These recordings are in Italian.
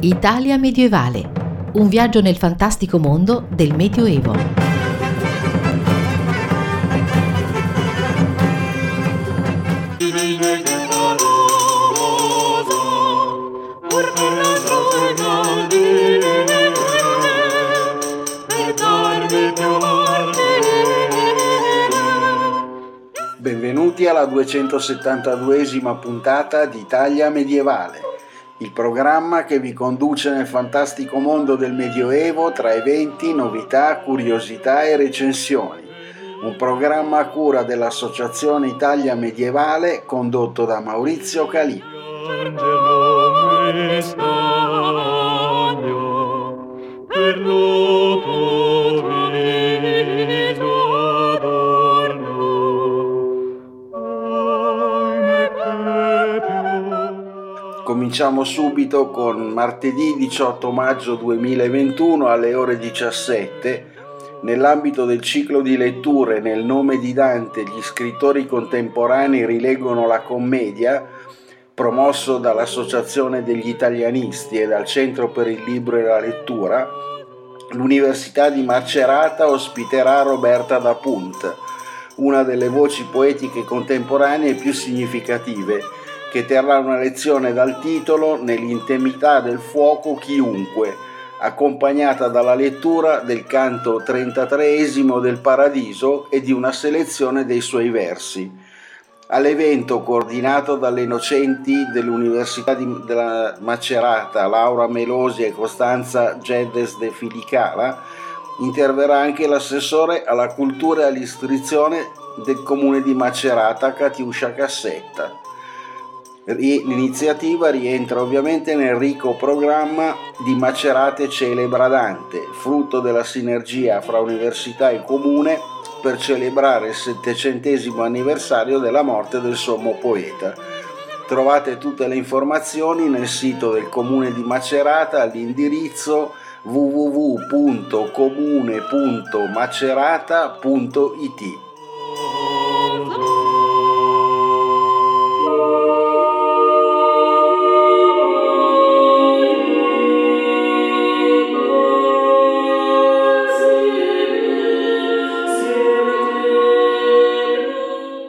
Italia medievale. Un viaggio nel fantastico mondo del Medioevo. Benvenuti alla 272esima puntata di Italia medievale il programma che vi conduce nel fantastico mondo del Medioevo tra eventi, novità, curiosità e recensioni. Un programma a cura dell'Associazione Italia Medievale condotto da Maurizio Calì. Cominciamo subito con martedì 18 maggio 2021 alle ore 17. Nell'ambito del ciclo di letture Nel nome di Dante gli scrittori contemporanei rileggono la commedia, promosso dall'Associazione degli Italianisti e dal Centro per il Libro e la Lettura, l'Università di Marcerata ospiterà Roberta da Punt, una delle voci poetiche contemporanee più significative che terrà una lezione dal titolo Nell'intimità del fuoco chiunque, accompagnata dalla lettura del canto 33 del Paradiso e di una selezione dei suoi versi. All'evento coordinato dalle innocenti dell'Università di, della Macerata, Laura Melosi e Costanza Geddes de Filicala, interverrà anche l'assessore alla cultura e all'istruzione del comune di Macerata, Catiuscia Cassetta. L'iniziativa rientra ovviamente nel ricco programma di Macerate Celebra Dante, frutto della sinergia fra università e comune per celebrare il settecentesimo anniversario della morte del sommo poeta. Trovate tutte le informazioni nel sito del comune di Macerata all'indirizzo www.comune.macerata.it.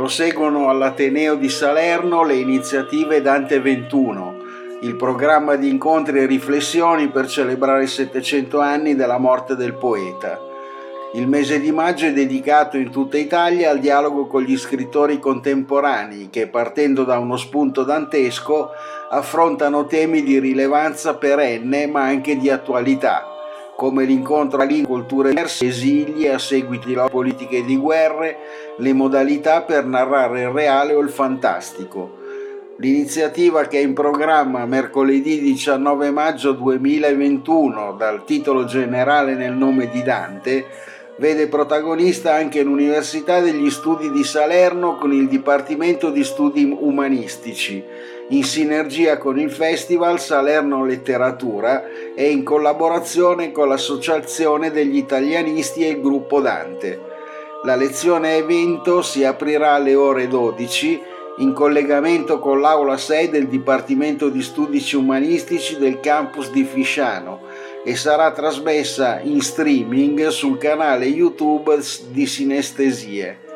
proseguono all'Ateneo di Salerno le iniziative Dante 21, il programma di incontri e riflessioni per celebrare i 700 anni della morte del poeta. Il mese di maggio è dedicato in tutta Italia al dialogo con gli scrittori contemporanei che, partendo da uno spunto dantesco, affrontano temi di rilevanza perenne ma anche di attualità come l'incontro tra culture diverse, esili a seguito di politiche di guerre, le modalità per narrare il reale o il fantastico. L'iniziativa che è in programma mercoledì 19 maggio 2021 dal titolo generale nel nome di Dante vede protagonista anche l'Università degli Studi di Salerno con il Dipartimento di Studi Umanistici in sinergia con il Festival Salerno Letteratura e in collaborazione con l'Associazione degli Italianisti e il Gruppo Dante. La lezione evento si aprirà alle ore 12 in collegamento con l'aula 6 del Dipartimento di Studi Umanistici del campus di Fisciano e sarà trasmessa in streaming sul canale YouTube di Sinestesie.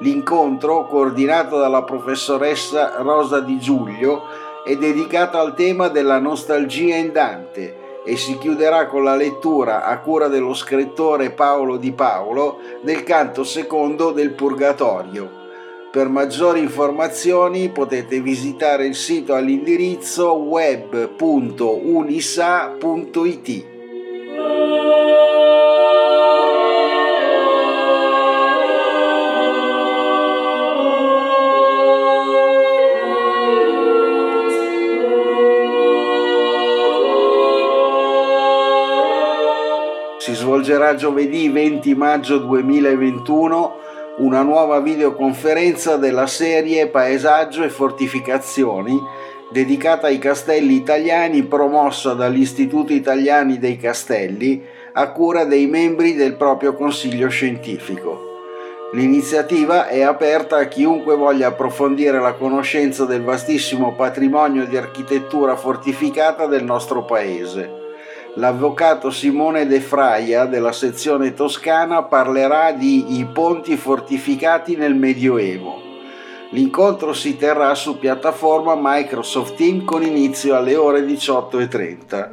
L'incontro, coordinato dalla professoressa Rosa Di Giulio, è dedicato al tema della nostalgia in Dante e si chiuderà con la lettura a cura dello scrittore Paolo Di Paolo del canto secondo del Purgatorio. Per maggiori informazioni potete visitare il sito all'indirizzo web.unisa.it. Si svolgerà giovedì 20 maggio 2021 una nuova videoconferenza della serie Paesaggio e Fortificazioni dedicata ai castelli italiani promossa dagli Istituti Italiani dei Castelli a cura dei membri del proprio consiglio scientifico. L'iniziativa è aperta a chiunque voglia approfondire la conoscenza del vastissimo patrimonio di architettura fortificata del nostro paese. L'avvocato Simone De Fraia della sezione toscana parlerà di I ponti fortificati nel Medioevo. L'incontro si terrà su piattaforma Microsoft Teams con inizio alle ore 18.30.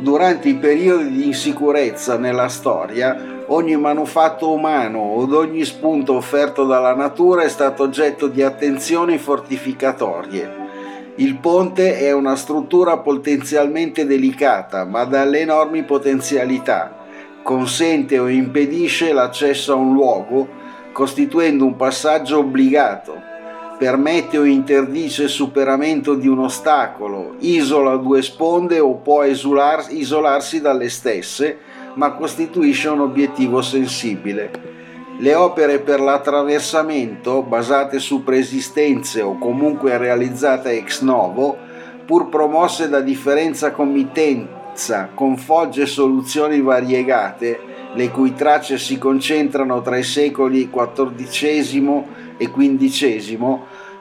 Durante i periodi di insicurezza nella storia, ogni manufatto umano od ogni spunto offerto dalla natura è stato oggetto di attenzioni fortificatorie. Il ponte è una struttura potenzialmente delicata, ma dalle enormi potenzialità. Consente o impedisce l'accesso a un luogo, costituendo un passaggio obbligato, permette o interdice il superamento di un ostacolo, isola due sponde o può isolarsi dalle stesse, ma costituisce un obiettivo sensibile. Le opere per l'attraversamento, basate su preesistenze o comunque realizzate ex novo, pur promosse da differenza committenza con fogge e soluzioni variegate, le cui tracce si concentrano tra i secoli XIV e XV,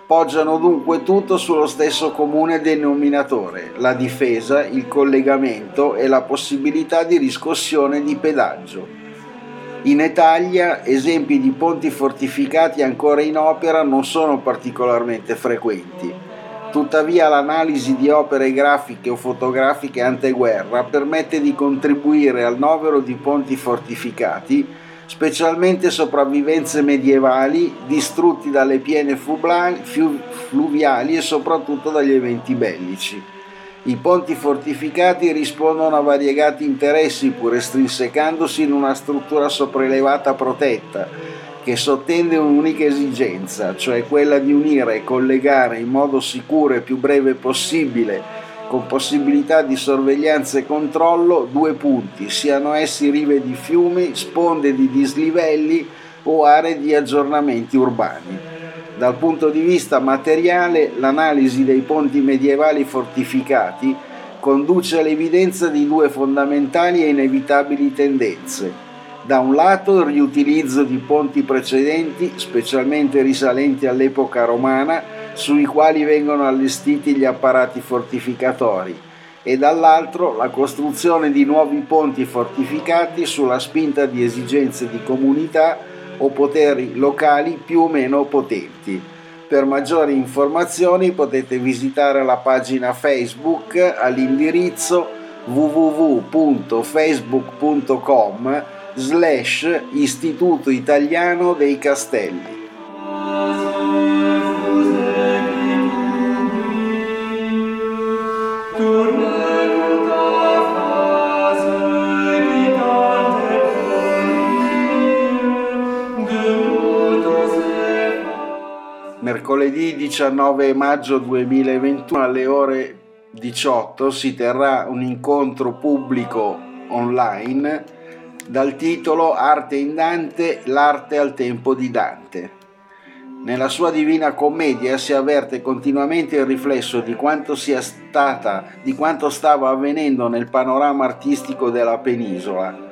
poggiano dunque tutto sullo stesso comune denominatore, la difesa, il collegamento e la possibilità di riscossione di pedaggio. In Italia esempi di ponti fortificati ancora in opera non sono particolarmente frequenti. Tuttavia l'analisi di opere grafiche o fotografiche anteguerra permette di contribuire al novero di ponti fortificati specialmente sopravvivenze medievali distrutti dalle piene fluviali e soprattutto dagli eventi bellici. I ponti fortificati rispondono a variegati interessi pur estrinsecandosi in una struttura sopraelevata protetta che sottende un'unica esigenza, cioè quella di unire e collegare in modo sicuro e più breve possibile con possibilità di sorveglianza e controllo due punti, siano essi rive di fiumi, sponde di dislivelli o aree di aggiornamenti urbani. Dal punto di vista materiale, l'analisi dei ponti medievali fortificati conduce all'evidenza di due fondamentali e inevitabili tendenze. Da un lato il riutilizzo di ponti precedenti, specialmente risalenti all'epoca romana, sui quali vengono allestiti gli apparati fortificatori e dall'altro la costruzione di nuovi ponti fortificati sulla spinta di esigenze di comunità o poteri locali più o meno potenti. Per maggiori informazioni potete visitare la pagina Facebook all'indirizzo www.facebook.com slash Istituto Italiano dei Castelli. 19 maggio 2021 alle ore 18 si terrà un incontro pubblico online dal titolo Arte in Dante, l'arte al tempo di Dante. Nella sua divina commedia si avverte continuamente il riflesso di quanto sia stata, di quanto stava avvenendo nel panorama artistico della penisola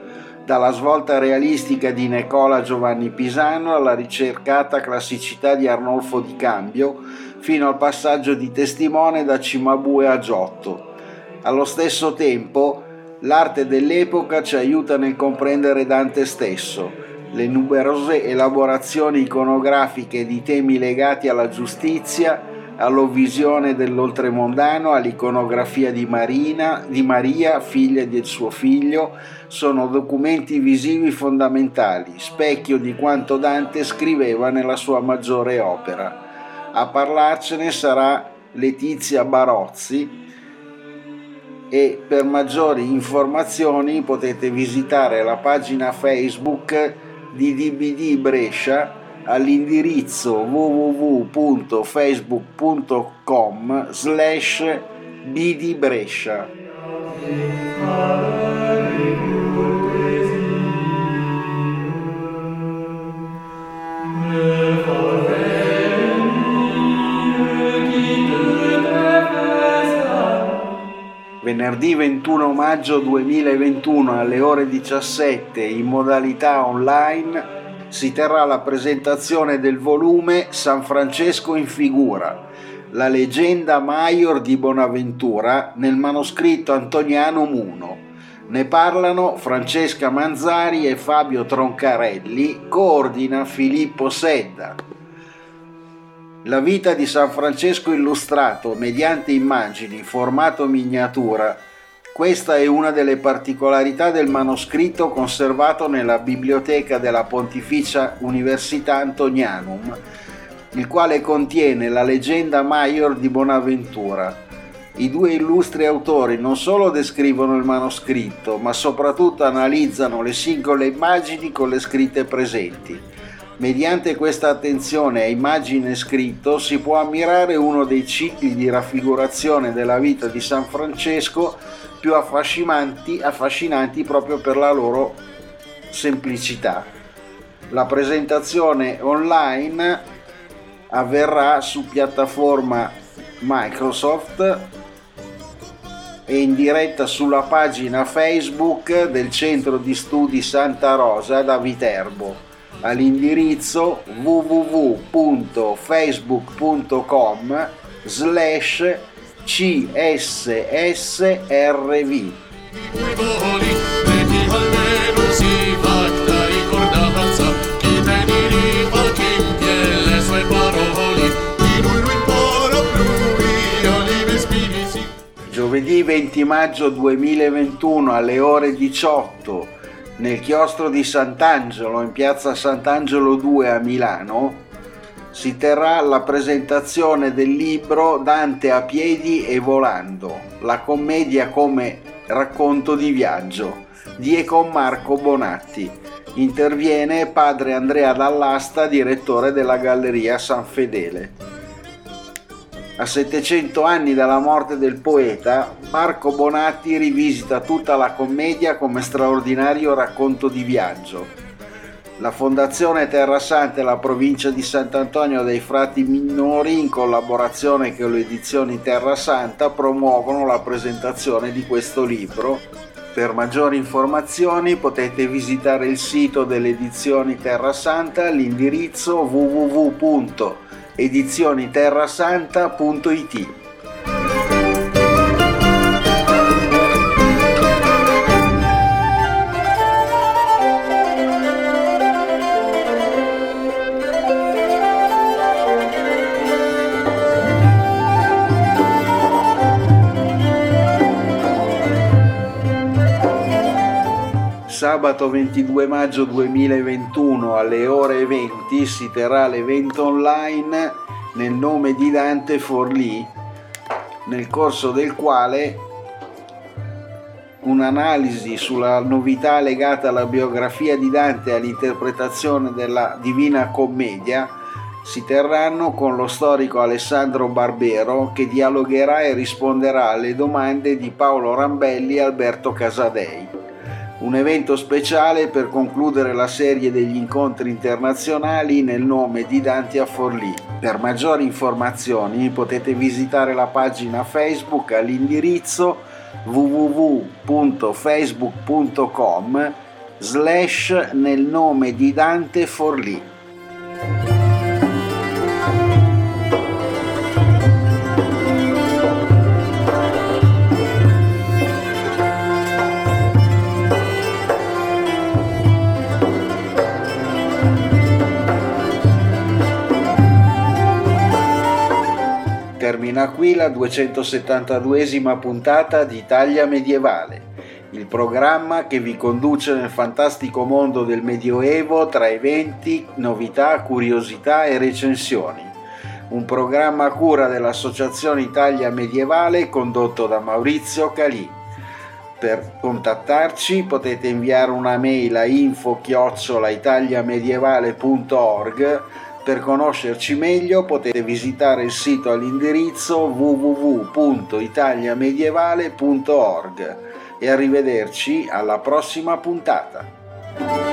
dalla svolta realistica di Nicola Giovanni Pisano alla ricercata classicità di Arnolfo di Cambio, fino al passaggio di testimone da Cimabue a Giotto. Allo stesso tempo, l'arte dell'epoca ci aiuta nel comprendere Dante stesso, le numerose elaborazioni iconografiche di temi legati alla giustizia, all'ovvisione dell'oltremondano, all'iconografia di, Marina, di Maria, figlia del suo figlio, sono documenti visivi fondamentali, specchio di quanto Dante scriveva nella sua maggiore opera. A parlarcene sarà Letizia Barozzi e per maggiori informazioni potete visitare la pagina Facebook di DBD Brescia all'indirizzo www.facebook.com slash bdbrescia. Venerdì 21 maggio 2021 alle ore 17 in modalità online si terrà la presentazione del volume San Francesco in figura, la leggenda Maior di Bonaventura nel manoscritto Antoniano Muno. Ne parlano Francesca Manzari e Fabio Troncarelli, coordina Filippo Sedda. La vita di San Francesco illustrato mediante immagini, formato miniatura, questa è una delle particolarità del manoscritto conservato nella biblioteca della Pontificia Università Antonianum, il quale contiene la leggenda Maior di Bonaventura. I due illustri autori non solo descrivono il manoscritto, ma soprattutto analizzano le singole immagini con le scritte presenti. Mediante questa attenzione a immagine e scritto si può ammirare uno dei cicli di raffigurazione della vita di San Francesco più affascinanti, affascinanti proprio per la loro semplicità. La presentazione online avverrà su piattaforma Microsoft e in diretta sulla pagina Facebook del Centro di Studi Santa Rosa da Viterbo all'indirizzo www.facebook.com slash CSSRV. Giovedì 20 maggio 2021 alle ore 18 nel chiostro di Sant'Angelo in piazza Sant'Angelo 2 a Milano si terrà la presentazione del libro Dante a piedi e volando, la commedia come racconto di viaggio di e con Marco Bonatti. Interviene padre Andrea Dall'Asta, direttore della Galleria San Fedele. A 700 anni dalla morte del poeta, Marco Bonatti rivisita tutta la commedia come straordinario racconto di viaggio la Fondazione Terra Santa e la provincia di Sant'Antonio dei Frati Minori, in collaborazione con le edizioni Terra Santa, promuovono la presentazione di questo libro. Per maggiori informazioni potete visitare il sito delle edizioni Terra Santa all'indirizzo www.edizioniterrasanta.it. sabato 22 maggio 2021 alle ore 20 si terrà l'evento online nel nome di Dante Forlì, nel corso del quale un'analisi sulla novità legata alla biografia di Dante e all'interpretazione della Divina Commedia si terranno con lo storico Alessandro Barbero che dialogherà e risponderà alle domande di Paolo Rambelli e Alberto Casadei un evento speciale per concludere la serie degli incontri internazionali nel nome di Dante a Forlì. Per maggiori informazioni potete visitare la pagina Facebook all'indirizzo www.facebook.com slash nel nome di Dante Forlì. Termina qui la 272esima puntata di Italia Medievale, il programma che vi conduce nel fantastico mondo del Medioevo tra eventi, novità, curiosità e recensioni. Un programma a cura dell'Associazione Italia Medievale condotto da Maurizio Calì. Per contattarci potete inviare una mail a info-italiamedievale.org per conoscerci meglio potete visitare il sito all'indirizzo www.italiamedievale.org e arrivederci alla prossima puntata.